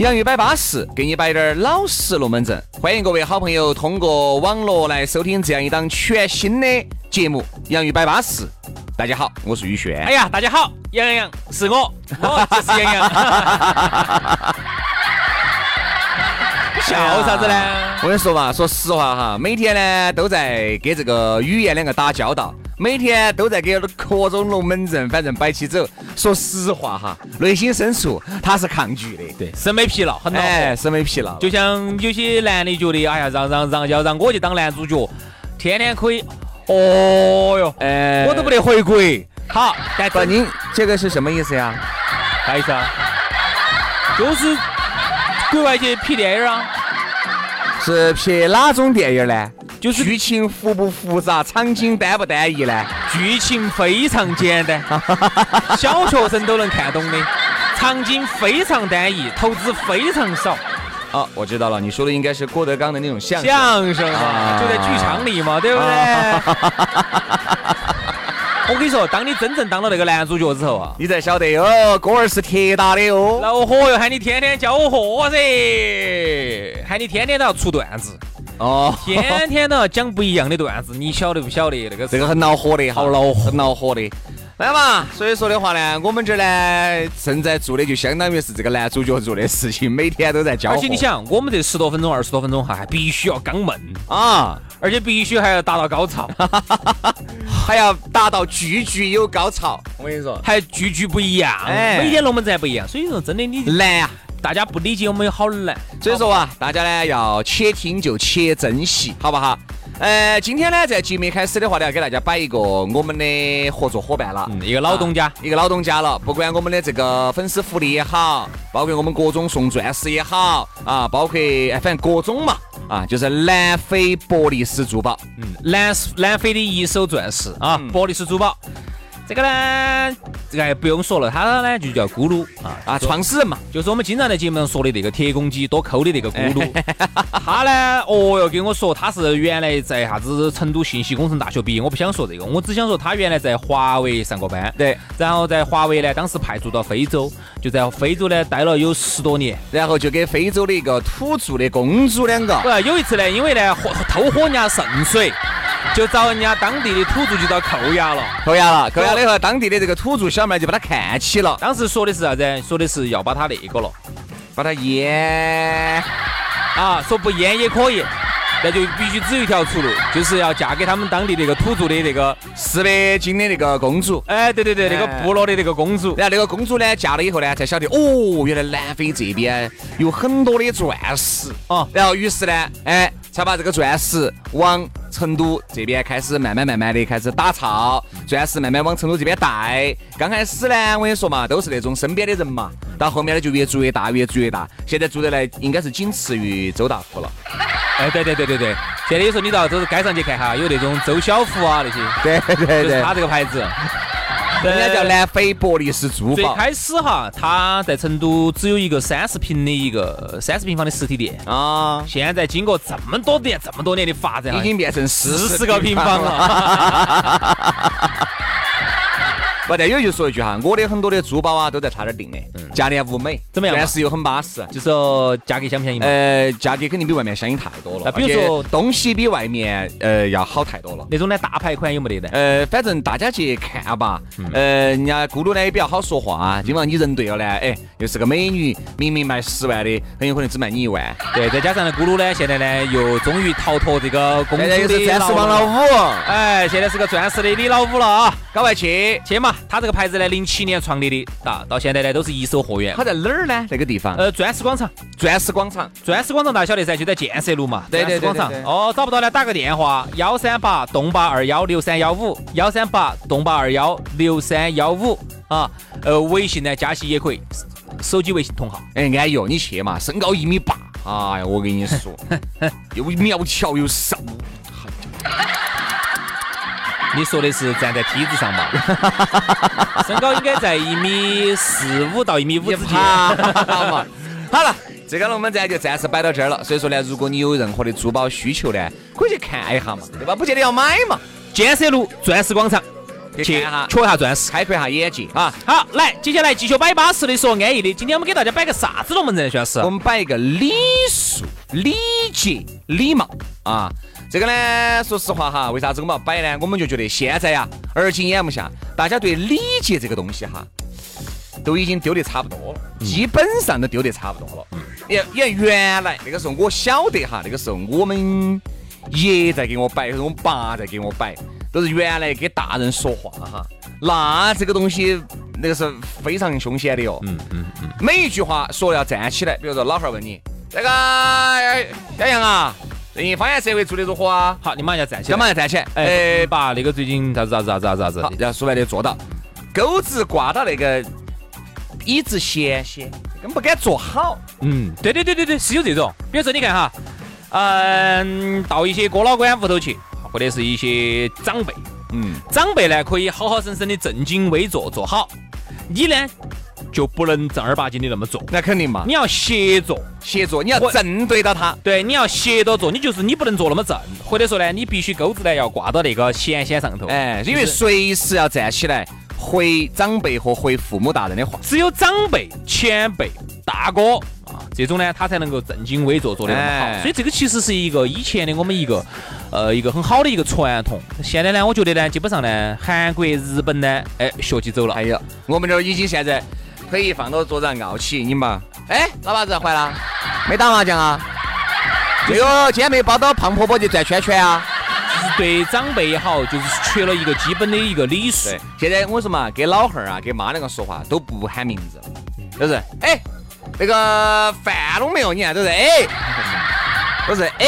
洋芋摆巴适，给你摆点儿老实龙门阵。欢迎各位好朋友通过网络来收听这样一档全新的节目《洋芋摆巴适》。大家好，我是宇轩。哎呀，大家好，杨洋洋是我，我 就是杨洋。笑啥子呢？我跟你说嘛，说实话哈，每天呢都在给这个语言两个打交道，每天都在给各种龙门阵反正摆起走。说实话哈，内心深处他是抗拒的，对，审美疲劳很恼哎，火。审美疲劳。就像有些男的觉得，哎呀，让让让要让我去当男主角，天天可以，哦哟，哎我都不得回国。好，但不，您这个是什么意思呀？啥意思啊？就是国外去拍电影啊，是拍哪种电影呢？就是剧情复不复杂，场景单不单一呢？剧情非常简单，小学生都能看懂的，场景非常单一，投资非常少。哦，我知道了，你说的应该是郭德纲的那种相声。相声啊嘛，就在剧场里嘛，对不对？我跟你说，当你真正当了那个男主角之后啊，你才晓得哦，哥儿是铁打的哦。恼火哟，喊你天天教货噻，喊你天天都要出段子，哦，天天都要讲不一样的段子，你晓得不晓得？那个这个很恼火的，好恼火很恼火的。来嘛，所以说的话呢，我们这儿呢正在做的就相当于是这个男主角做的事情，每天都在教。而且你，想，我们这十多分钟、二十多分钟哈，还必须要刚闷，啊，而且必须还要达到高潮，还要达到句句有高潮。我跟你说，还句句不一样，哎每天龙门阵还不一样，所以说真的你难啊。大家不理解我们有好难。所以说啊，大家呢要且听就且珍惜，好不好？呃，今天呢，在节目开始的话呢，要给大家摆一个我们的合作伙伴了，嗯，一个老东家啊，一个老东家了。不管我们的这个粉丝福利也好，包括我们各种送钻石也好啊，包括哎反正各种嘛啊，就是南非博利斯珠宝。嗯，南南非的一手钻石啊，嗯博利斯珠宝。这个呢，这个还不用说了，他呢就叫咕噜啊啊，创始人嘛，就是我们经常在节目上说的那个铁公鸡多抠的那个咕噜。他呢，哦哟，跟我说他是原来在啥子成都信息工程大学毕业，我不想说这个，我只想说他原来在华为上过班，对，然后在华为呢，当时派驻到非洲，就在非洲呢待了有十多年。然后就给非洲的一个土著的公主两个。不，有一次呢，因为呢喝偷喝人家圣水，就遭人家当地的土著就遭扣押了。扣押了，扣押了以后，当地的这个土著小妹就把他看起了，当时说的是啥子？说的是要把他那个了把他阉。啊，说不阉也可以，那就必须只有一条出路，就是要嫁给他们当地那个土著的那个，四百斤的那个公主。哎，对对对，那个哎部落的那个公主。然后那个公主呢，嫁了以后呢，才晓得哦，原来南非这边有很多的钻石啊然后于是呢，哎，才把这个钻石往成都这边开始慢慢慢慢的开始打造，钻石慢慢往成都这边带。刚开始呢，我跟你说嘛，都是那种身边的人嘛，到后面呢就越做越大，越做越大。现在做的呢，应该是仅次于周大福了。哎，对对对对对，现在有时候你到都是街上去看哈，有那种周小福啊那些，对对就是他这个牌子。人家叫南非博利斯珠宝最开始哈，他在成都只有一个三十平的一个三十平方的实体店，啊，现在经过这么多年、这么多年的发展，已经变成四四十个平方。了。不，但有就说一句哈，我的很多的珠宝啊都在他那儿订的，价廉物美，嗯怎么样嘛钻石又很巴适。就说价格相不相宜嘛？呃，价格肯定比外面相应太多了，那比如说东西比外面呃要好太多了。那种呢大牌款有没得呢？呃，反正大家去看吧，嗯呃，人家咕噜呢也比较好说话基本上你人对了呢，哎，又是个美女，明明卖十万的，很有可能只卖你一万。对，再加上呢，咕噜呢，现在呢又终于逃脱这个公主现在又是的钻石王老五。五，哎，现在是个钻石的李老五了啊！赶快去。去嘛，他这个牌子呢，零七年创立的，啊，到现在呢都是一手货源他。在哪儿呢？那个地方？呃，钻石广场，钻石广场。钻石广场大家晓得噻，就在建设路嘛。对对对钻石广场。哦，找不到呢，打个电话，幺三八栋八二幺六三幺五，幺三八栋八二幺六三幺五啊。呃，微信呢加起也可以。手机微信同号。哎，安逸哦，你去嘛，身高一米八，哎呀，我跟你说，又苗条又瘦。你说的是站在梯子上吧？身高应该在一米四五到一米五之间。好了，这个龙门阵就暂时摆到这儿了。所以说呢，如果你有任何的珠宝需求呢，可以去看一下嘛，对吧？不见得要买嘛。建设路钻石广场。去看哈，瞧一下钻石，开阔一下眼界啊！好，来，接下来继续摆巴适的，说安逸的。今天我们给大家摆个啥子龙门阵，徐老师？我们摆一个礼数、礼节、礼貌啊。这个呢，说实话哈，为啥子我们要摆呢？我们就觉得现在呀，而今眼目下，大家对礼节这个东西哈，都已经丢得差不多了，基本上都丢得差不多了。你看，你看，原来那个时候我晓得哈，那个时候我们爷在给我摆，我们爸在给我摆。都是原来给大人说话哈，那这个东西那个是非常凶险的哟。嗯嗯嗯。每一句话说要站起来，比如说老汉儿问你，这个小杨啊，最近方言社会做的如何啊？好，你马上要站起来，马上站起来。哎，爸，那个最近啥子啥子啥子啥子？好，然后说完就坐到，钩子挂到那个椅子斜斜，根本不敢坐好。嗯，对对对对对，是有这种。比如说你看哈，嗯，到一些哥老倌屋头去。或者是一些长辈，嗯，长辈呢可以好好生生的正襟危坐坐好，你呢就不能正儿八经的那么做，那肯定嘛，你要斜坐，斜坐，你要正对到他，对，你要斜着坐，你就是你不能坐那么正，或者说呢，你必须钩子呢要挂到那个弦弦上头，哎，因为随时要站起来回长辈和回父母大人的话，只有长辈、前辈、大哥啊。这种呢，他才能够正襟危坐做得那么好，所以这个其实是一个以前的我们一个，呃，一个很好的一个传统。现在呢，我觉得呢，基本上呢，韩国、日本呢，哎，学起走了。哎呀，我们这儿已经现在腿一放到桌子上傲起，你嘛，哎，老爸子回来了，没打麻将啊？这个今天没抱到胖婆婆就转圈圈啊？对长辈也好，就是缺了一个基本的一个礼数。现在我说嘛，给老汉儿啊，给妈两个说话都不喊名字了，就是，哎。那个饭拢没有？你看都是哎，都是哎。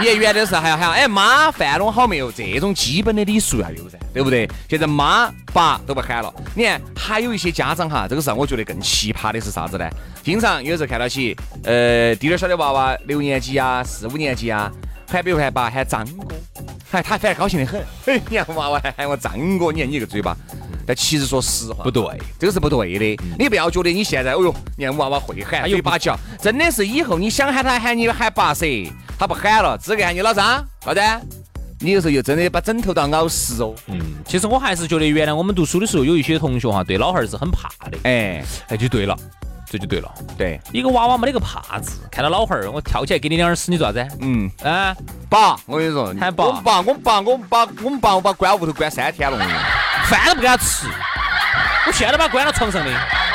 你看原来是还要喊哎妈，饭弄好没有？这种基本的礼数要有噻，对不对？现在妈爸都不喊了。你看还有一些家长哈，这个时候我觉得更奇葩的是啥子呢？经常有时候看到起，呃，滴点小的娃娃，六年级啊，四五年级啊，喊比如喊爸喊张哥，哎，他反而高兴的很。嘿，你看娃娃还喊我张哥，你看你这个嘴巴。但其实说实话，不对，这个是不对的。你不要觉得你现在，哦哟，你看娃娃会喊，嘴巴叫，真的是以后你想喊他喊你喊爸噻，他不喊了，资格喊你老张，啥子？你有时候又真的把枕头当咬实哦。嗯，其实我还是觉得原来我们读书的时候，有一些同学哈，对老汉儿是很怕的。哎，哎，就对了。这就对了，对，一个娃娃没得个怕字，看到老汉儿，我跳起来给你两耳屎，你做啥子？嗯，啊，爸，我跟你说，喊爸，我爸，我爸，我们爸，我们爸，我把关屋头关三天了，饭都不给他吃，我现在都把他关到床上的，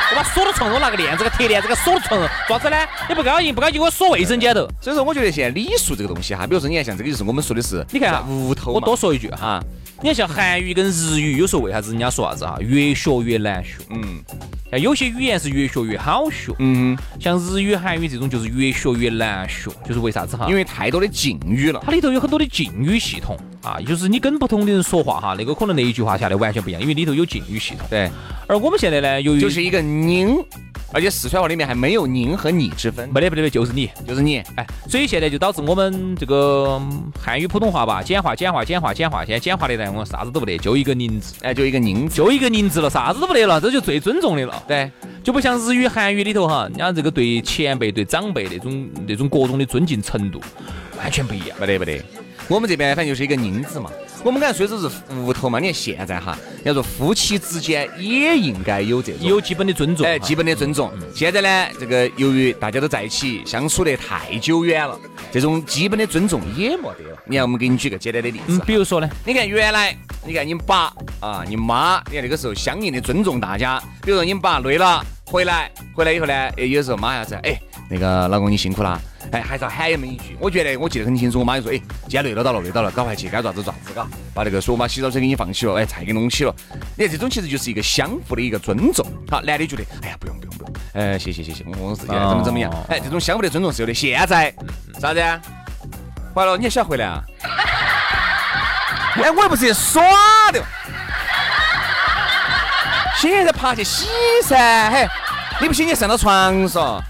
我把锁到床头，拿个链子，个铁链子给锁到床上，爪子呢？你不高兴，不高兴，我锁卫生间头。所以说，我觉得现在礼数这个东西哈，比如说你看像这个，就是我们说的是，你看屋头我多说一句哈。你看，像韩语跟日语，有时候为啥子人家说啥子哈？越学越难学。嗯，像有些语言是越学越好学。嗯，像日语、韩语这种就是越学越难学，就是为啥子哈？因为太多的敬语了，它里头有很多的敬语系统啊，就是你跟不同的人说话哈，那个可能那一句话下来完全不一样，因为里头有敬语系统。对。而我们现在呢，由于就是一个您。而且四川话里面还没有您和你之分，没得没得，就是你，就是你，哎，所以现在就导致我们这个汉语普通话吧，简化简化简化简化，现在简化的呢，我啥子都不得，就一个您字，哎，就一个您字，就一个您字了，啥子都不得了，这就最尊重的了，对，就不像日语韩语里头哈，人家这个对前辈对长辈那种那种各种的尊敬程度完全不一样，没得没得，我们这边反正就是一个您字嘛。我们刚才说的是屋头嘛，你看现在哈，要说夫妻之间也应该有这种有基本的尊重，哎，基本的尊重。现在呢，这个由于大家都在一起相处得太久远了，这种基本的尊重也没得了。你看，我们给你举个简单的例子，比如说呢，你看原来，你看你爸啊，你妈，你看那个时候相应的尊重大家。比如说你爸累了回来，回来以后呢，有时候妈啥子，哎。那个老公你辛苦了，哎，还是要喊那么一句。我觉得我记得很清楚，我妈就说，哎，今天累了到了，累到了，赶快去该咋子咋子，嘎，把那个说把洗澡水给你放起了，哎，菜给弄起了。你看这种其实就是一个相互的一个尊重。好，男的觉得，哎呀，不用不用不用，哎，谢谢谢谢，我自己怎么怎么样，哎，这种相互的尊重是有的。现在啥子？完了，你还想回来啊？哎，我又不是耍的，现在爬去洗噻，嘿。你不信你上到床上，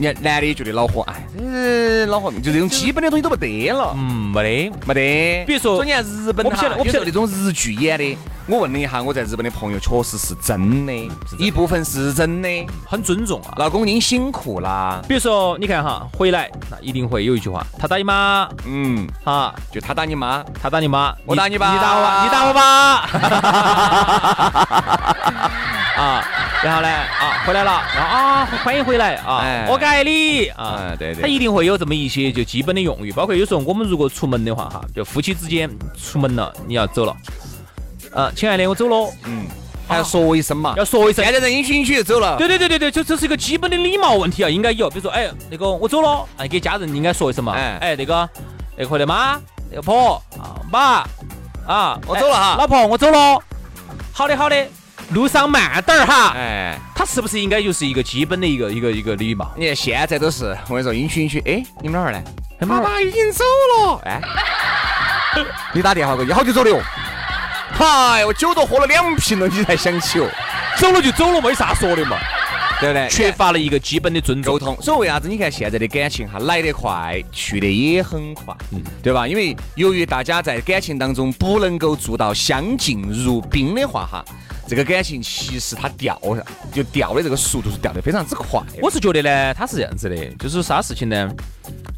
你看男的也觉得恼火，哎，这恼火，就这种基本的东西都没得了，嗯，没得。没得。比如说你看日本我不晓得我不晓得那种日剧演的，我问了一下我在日本的朋友，确实是真的，一部分是真的。很尊重啊。老公您辛苦啦，比如说，你看哈，回来那一定会有一句话，他打你妈，嗯，哈，就他打你妈，他打你妈，我打你爸你打我吧，你打我吧。啊，然后呢，啊，回来了，然后啊，欢迎回来。啊哎，我爱你啊哎，对对。他一定会有这么一些就基本的用语，包括有时候我们如果出门的话哈，就夫妻之间出门了，你要走了，啊，亲爱的，我走了，嗯，还要说一声嘛，要说一声现。在人允许允许就走了，对对对对对，就这是一个基本的礼貌问题啊，应该有。比如说，哎，那个我走了，哎，给家人应该说一声嘛。哎哎，那个那个回来妈，那个婆啊妈啊，我走了哈哎老婆我走了。好的好的，路上慢点儿哈。哎。他是不是应该就是一个基本的一个一个一个礼貌？你看现在都是，我跟你说，允许允许，哎，你们哪儿呢？爸爸已经走了，哎，你打电话过去，好久走的哟？嗨，我酒都喝了两瓶了，你才想起哦，走了就走了，没啥说的嘛。对不对？缺乏了一个基本的尊重沟。通，所以为啥子？你看现在的感情哈，来得快，去得也很快，嗯对吧？因为由于大家在感情当中不能够做到相敬如宾的话哈，这个感情其实它掉就掉的这个速度是掉得非常之快。我是觉得呢，它是这样子的，就是啥事情呢？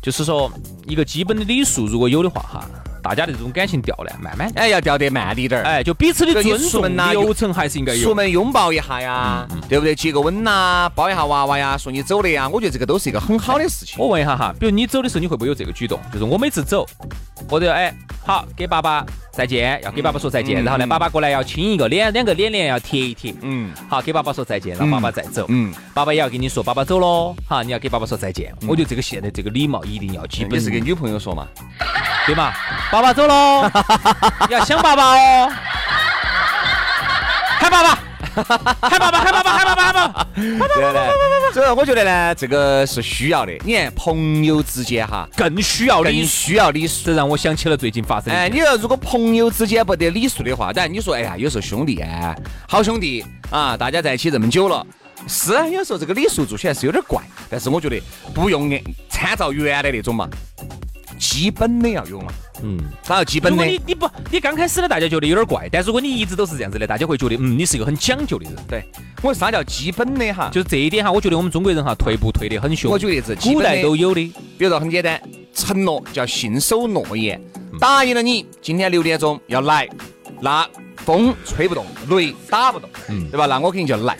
就是说一个基本的礼数如果有的话哈，大家的这种感情掉呢，慢慢哎，要掉得慢滴点儿。哎，就彼此的尊重出门呐流程还是应该有。出门拥抱一下呀，对不对？接个吻呐，抱一下娃娃呀，说你走了呀，我觉得这个都是一个很好的事情。我问一下哈，比如你走的时候，你会不会有这个举动？就是我每次走，我都要哎好给爸爸再见，要给爸爸说再见，嗯然后呢，嗯爸爸过来要亲一个脸，两个脸脸要贴一贴。嗯好，给爸爸说再见，让爸爸再走。嗯，爸爸也要跟你说，爸爸走喽。好，你要给爸爸说再见。我觉得这个现在这个礼貌一定要基本你是，给女朋友说嘛？对嘛？爸爸走喽，你 要想爸爸哦。喊爸爸，喊爸爸，喊爸爸，喊爸爸，喊爸爸。对对。所以我觉得呢，这个是需要的。你看朋友之间哈，更需要礼数。更需要礼数。这让我想起了最近发生哎，你说如果朋友之间不得礼数的话，当然你说，哎呀，有时候兄弟哎，好兄弟啊，大家在一起这么久了，是啊有时候这个礼数做起来是有点怪，但是我觉得不用按参照原来那种嘛，基本的要有嘛，嗯。啥叫基本的？你你不你刚开始呢，大家觉得有点怪，但如果你一直都是这样子的，大家会觉得嗯，你是一个很讲究的人。对，我说啥叫基本的哈？就是这一点哈，我觉得我们中国人哈退步退得很凶。我觉得是基古代都有的。比如说很简单，承诺叫信守诺言，答应了你今天六点钟要来，那风吹不动，雷打不动，嗯对吧？那我肯定就来。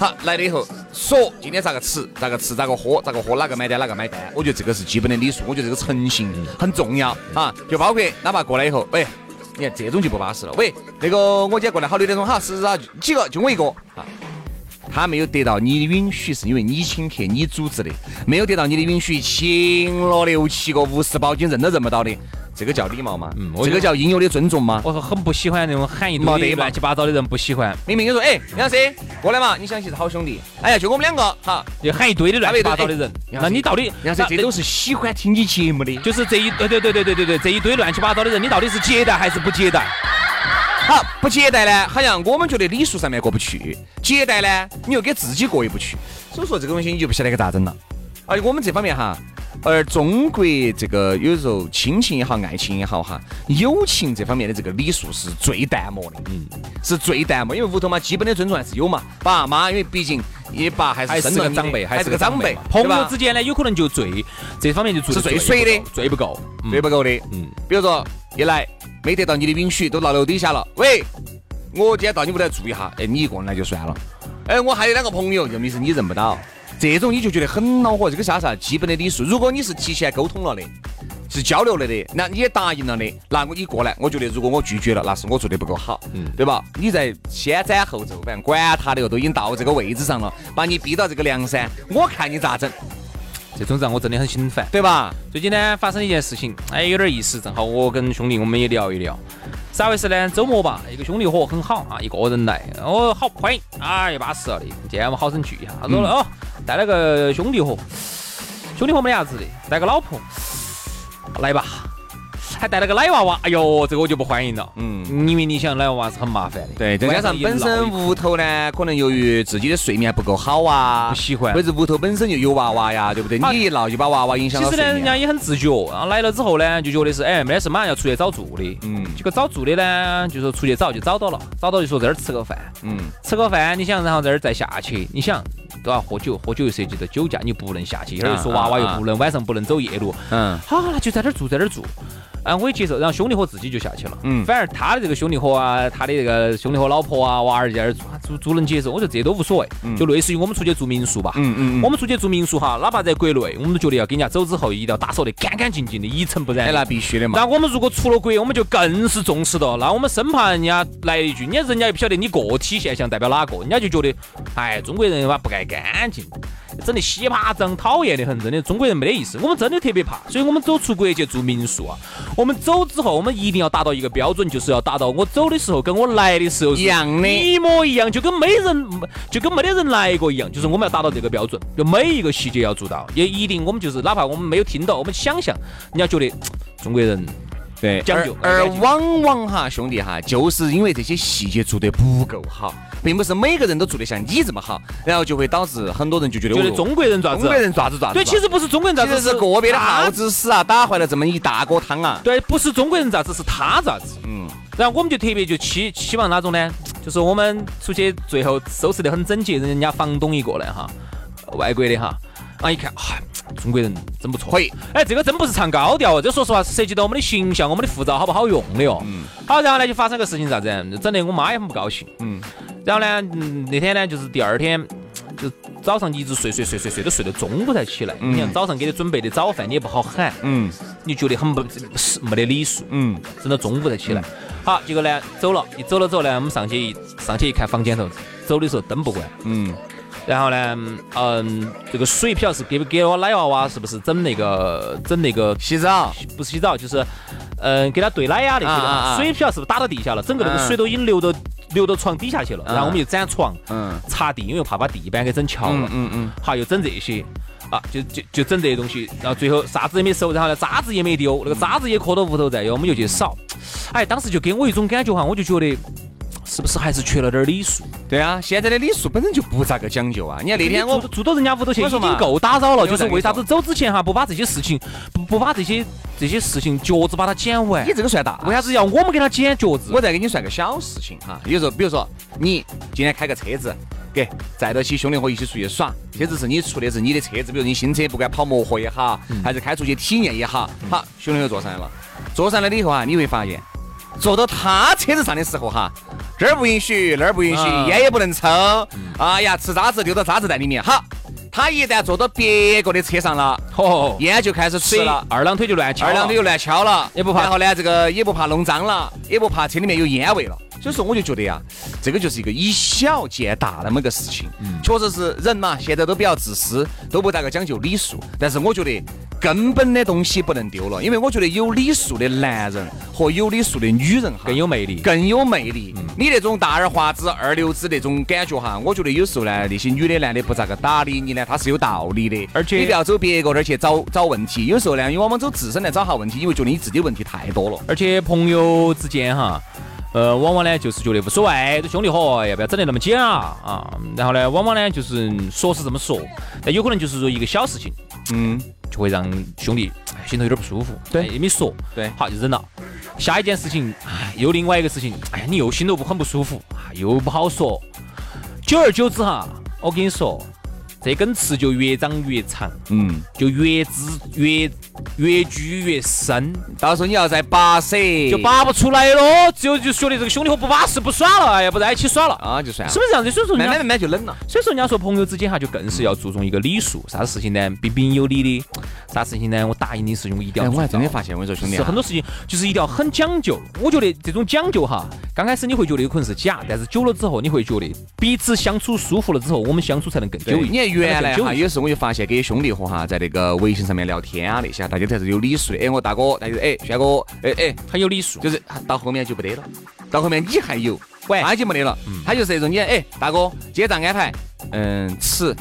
好，来了以后说今天咋个吃，咋个吃，咋个喝，咋个喝，哪个买单哪个买单。我觉得这个是基本的礼数，我觉得这个诚信很重要啊。就包括哪怕过来以后，喂，你看这种就不巴适了。喂，那个我今天过来好六点钟，好，是啊，几个就我一个啊。他没有得到你的允许，是因为你请客你组织的；没有得到你的允许，请了六七个无事包警认都认不到的，这个叫礼貌吗？嗯我这个叫应有的尊重吗？我很不喜欢那种喊一堆乱七八糟的人，不喜欢明明就说，哎，杨老师过来嘛，你想起是好兄弟，哎呀，就我们两个，好，就喊一堆的乱七八糟的人。哎那你到底杨老师这都是喜欢听你节目的。就是这一对对对对对对对这一堆乱七八糟的人，你到底是接待还是不接待？好，不接待呢，好像我们觉得礼数上面过不去；接待呢，你又给自己过意不去。所以说这个东西你就不晓得该咋整了。而且我们这方面哈，而中国这个有时候亲情也好，爱情也好哈，友情这方面的这个礼数是最淡漠的，嗯，是最淡漠。因为屋头嘛，基本的尊重还是有嘛，爸妈，因为毕竟你爸还还是生了长辈，还是个长辈，朋友之间呢，有可能就最这方面就最是最水的。最不够，最不够的。嗯，比如说一来没得到你的允许，都到楼底下了，喂，我今天到你屋头来住一下，哎，你一个人来就算了，哎，我还有两个朋友，就没事你认不到，这种你就觉得很恼火。这个啥啥基本的礼数，如果你是提前沟通了的。是交流了的，那你也答应了的，那我你过来，我觉得如果我拒绝了，那是我做的不够好，嗯对吧？你在先斩后奏，反正管他的哟，都已经到这个位置上了，把你逼到这个梁山，我看你咋整，这种让我真的很心烦。对吧？最近呢，发生了一件事情，哎，有点意思。正好我跟兄弟我们也聊一聊，咋回事呢？周末吧，一个兄弟伙很好啊，一个人来，哦，好欢迎，哎，巴适了的。今天我们好生聚一下。他说了、哦，带了个兄弟伙，兄弟伙没啥子的，带个老婆，来吧。还带了个奶娃娃，哎呦，这个我就不欢迎了。嗯，因为你想奶娃娃是很麻烦的。对，再加上本身屋头呢，可能由于自己的睡眠不够好啊，不喜欢，或者屋头本身就有娃娃呀，对不对？你一闹就把娃娃影响了。其实呢，人家也很自觉，然后来了之后呢，就觉得是哎，没得事，马上要出去找住的。嗯，结果找住的呢，就说出去找就找到了，找到就说这儿吃个饭。嗯，吃个饭，你想，然后这儿再下去，你想。都要喝酒，喝酒又涉及到酒驾，你不能下去。一会儿又说娃娃又不能晚上不能走夜路。嗯，好，那就在这儿住，在这儿住。啊，我也接受。然后兄弟伙自己就下去了。嗯，反而他的这个兄弟伙啊，他的这个兄弟伙老婆啊，娃儿在那儿住，住住能接受。我觉得这都无所谓。嗯，就类似于我们出去住民宿吧。嗯嗯嗯。我们出去住民宿哈，哪怕在国内，我们都觉得要给人家走之后一定要打扫得干干净净的，一尘不染。哎，那必须的嘛。那我们如果出了国，我们就更是重视了。那我们生怕人家来一句，人家人家又不晓得你个体现象代表哪个，人家就觉得，哎，中国人嘛不爱干净。整得稀巴脏，讨厌的很，真的中国人没得意思。我们真的特别怕，所以我们走出国去住民宿啊。我们走之后，我们一定要达到一个标准，就是要达到我走的时候跟我来的时候一样的，一模一样，就跟没人，就跟没得人来过一样。就是我们要达到这个标准，就每一个细节要做到，也一定我们就是哪怕我们没有听到，我们想象，人家觉得 中国人。对，讲究。而往往哈，兄弟哈，就是因为这些细节做得不够好，并不是每个人都做得像你这么好，然后就会导致很多人就觉得觉得中国人爪子，中国人爪子爪子。对，其实不是中国人爪子，是个别的耗子屎啊，打坏了这么一大锅汤啊。对，不是中国人爪子，是他爪子。嗯。然后我们就特别就期期望哪种呢？就是我们出去最后收拾得很整洁，人家房东一过来哈，外国的哈。啊！一看，哈，中国人真不错。可以，哎，这个真不是唱高调哦，这说实话是涉及到我们的形象、我们的护照好不好用的哦。嗯。好，然后呢，就发生个事情啥子？整得我妈也很不高兴。嗯。然后呢，嗯那天呢，就是第二天，就早上一直睡睡睡睡睡，都睡到中午才起来。嗯。你看早上给你准备的早饭，你也不好喊。嗯。你觉得很不是没得礼数。嗯。等到中午才起来。好，结果呢，走了。一走了之后呢，我们上去一上去一看，房间头走的时候灯不关。嗯。然后呢，嗯，这个水不晓得是给不给我奶娃娃，是不是整那个整那个洗澡？不是洗澡，就是嗯，给他兑奶呀那些的。水不晓得是不是打到地下了？整个那个水都已经流到流到床底下去了。然后我们就粘床，嗯，擦地，因为怕把地板给整翘了。嗯嗯。好，又整这些，啊，就就就整这些东西。然后最后啥子也没收，然后呢渣子也没丢，那个渣子也磕到屋头在，我们就去扫。哎，当时就给我一种感觉哈，我就觉得。是不是还是缺了点礼数？对啊，现在的礼数本身就不咋个讲究啊！你看那天我住到人家屋头去，已经够打扰了。就是为啥子走之前哈不把这些事情不不把这些这些事情脚趾把它剪完？你这个算大，为啥子要我们给他剪脚趾？我再给你算个小事情哈，有时候比如说你今天开个车子，给载到起兄弟伙一起出去耍，车子是你出的是你的车子，比如你新车，不管跑磨合也好，还是开出去体验也好，好，兄弟伙坐上来了，坐上来了以后啊，你会发现。坐到他车子上的时候哈，这儿不允许，那儿不允许，烟也不能抽。哎呀，吃渣子丢到渣子袋里面。好，他一旦坐到别个的车上了，哦，烟就开始吃了，二郎腿就乱敲，二郎腿就乱敲了，也不怕。然后呢，这个也不怕弄脏了，也不怕车里面有烟味了。所以说，我就觉得呀，这个就是一个以小见大那么个事情。嗯，确实是人嘛，现在都比较自私，都不咋个讲究礼数。但是我觉得根本的东西不能丢了，因为我觉得有礼数的男人和有礼数的女人哈更有魅力，更有魅力。你那种大而化之、二流子那种感觉哈，我觉得有时候呢，那些女的男的不咋个搭理你呢，他是有道理的。而且你不要走别个那儿去找找问题，有时候呢，你往往走自身来找下问题，因为觉得你自己问题太多了。而且朋友之间哈。呃，往往呢就是觉得无所谓，这兄弟伙要不要整得那么假啊？然后呢，往往呢就是说是这么说，但有可能就是说一个小事情，嗯，就会让兄弟心头有点不舒服。对，也没说，对，好就忍了。下一件事情，哎，又另外一个事情，哎呀，你又心头不很不舒服，又不好说。久而久之哈，我跟你说。这根刺就越长越长，嗯，就越滋越越聚越深，到时候你要再拔舌，就拔不出来了。只有就觉得这个兄弟伙不巴适不耍了，哎呀，不在一起耍了啊，就算了，是不是这样子？所以说慢慢慢慢就冷了。所以说人家说朋友之间哈，就更是要注重一个礼数。啥子事情呢？彬彬有礼的。啥事情呢？我答应你事情，我一定要。我还真的发现，我跟你说兄弟，是很多事情就是一定要很讲究。我觉得这种讲究哈，刚开始你会觉得有可能是假，但是久了之后，你会觉得彼此相处舒服了之后，我们相处才能更久。你看原来哈有。是，我就发现跟兄弟伙哈，在那个微信上面聊天啊那些，大家才是有礼数的。哎，我大哥，他就哎，轩哥，哎哎，很有礼数。就是到后面就不得了，到后面你还有，他就没得了。他就是那种你哎，大哥，今天咋安排？嗯，吃，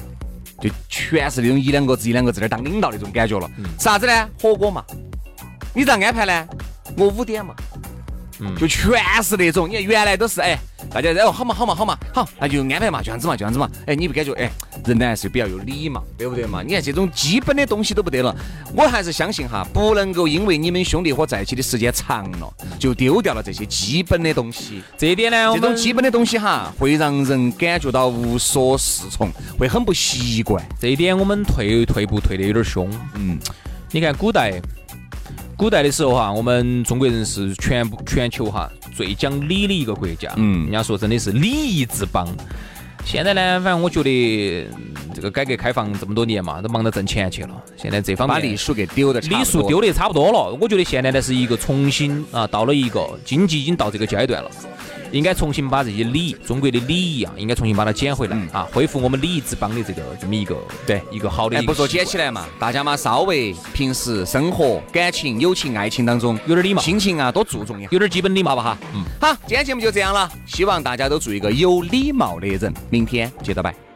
就全是那种一两个字一两个字的当领导那种感觉了。啥子呢？火锅嘛。你咋安排呢？我五点嘛，嗯就全是那种，你看原来都是哎，大家哦好嘛好嘛好嘛好，那就安排嘛，就这样子嘛就这样子嘛，哎，你不感觉哎，人呢还是比较有礼貌，对不对嘛？你看这种基本的东西都不得了，我还是相信哈，不能够因为你们兄弟伙在一起的时间长了，就丢掉了这些基本的东西。这一点呢，这种基本的东西哈，会让人感觉到无所适从，会很不习惯。这一点我们退退步退得有点凶。嗯，你看古代，古代的时候哈，我们中国人是全部全球哈最讲理的一个国家。嗯人家说真的是礼仪之邦。现在呢，反正我觉得嗯这个改革开放这么多年嘛，都忙着挣钱去了。现在这方面把礼数给丢的，礼数丢的差不多了。我觉得现在呢是一个重新啊，到了一个经济已经到这个阶段了，应该重新把这些礼，中国的礼仪啊，应该重新把它捡回来、啊，恢复我们礼仪之邦的这个这么一个对一个好的哎，一个不说捡起来嘛，大家嘛稍微平时生活、感情、友情、爱情当中有点礼貌。心情啊多注重一下，有点基本礼貌吧哈？嗯，好，今天节目就这样了，希望大家都做一个有礼貌的人，明天接着拜。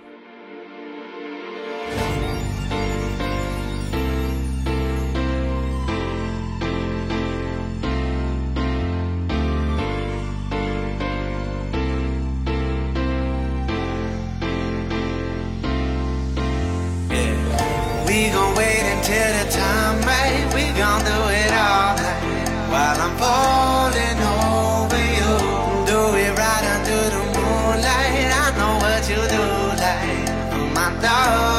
now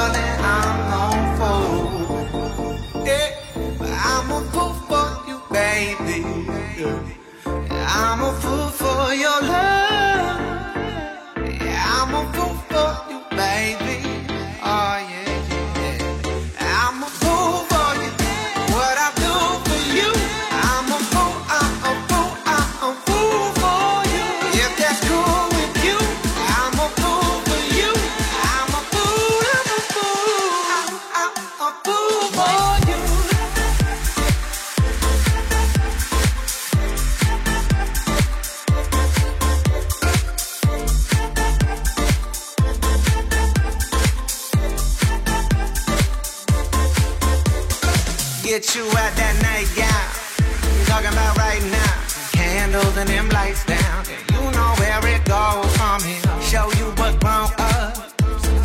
Get you out that nightgown. I'm talking about right now. Candles and them lights down. You know where it goes from here. Show you what grown up.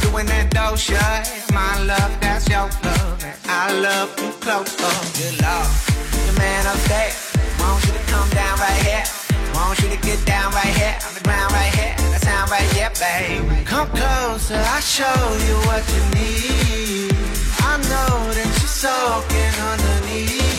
Doing that dough shut. My love, that's your love. And I love you close up. Good lord. The man upstairs. Want you to come down right here. Want you to get down right here. On the ground right here. That sound right, yeah, babe. Come closer. I'll show you what you need. I know that you're soaking underneath.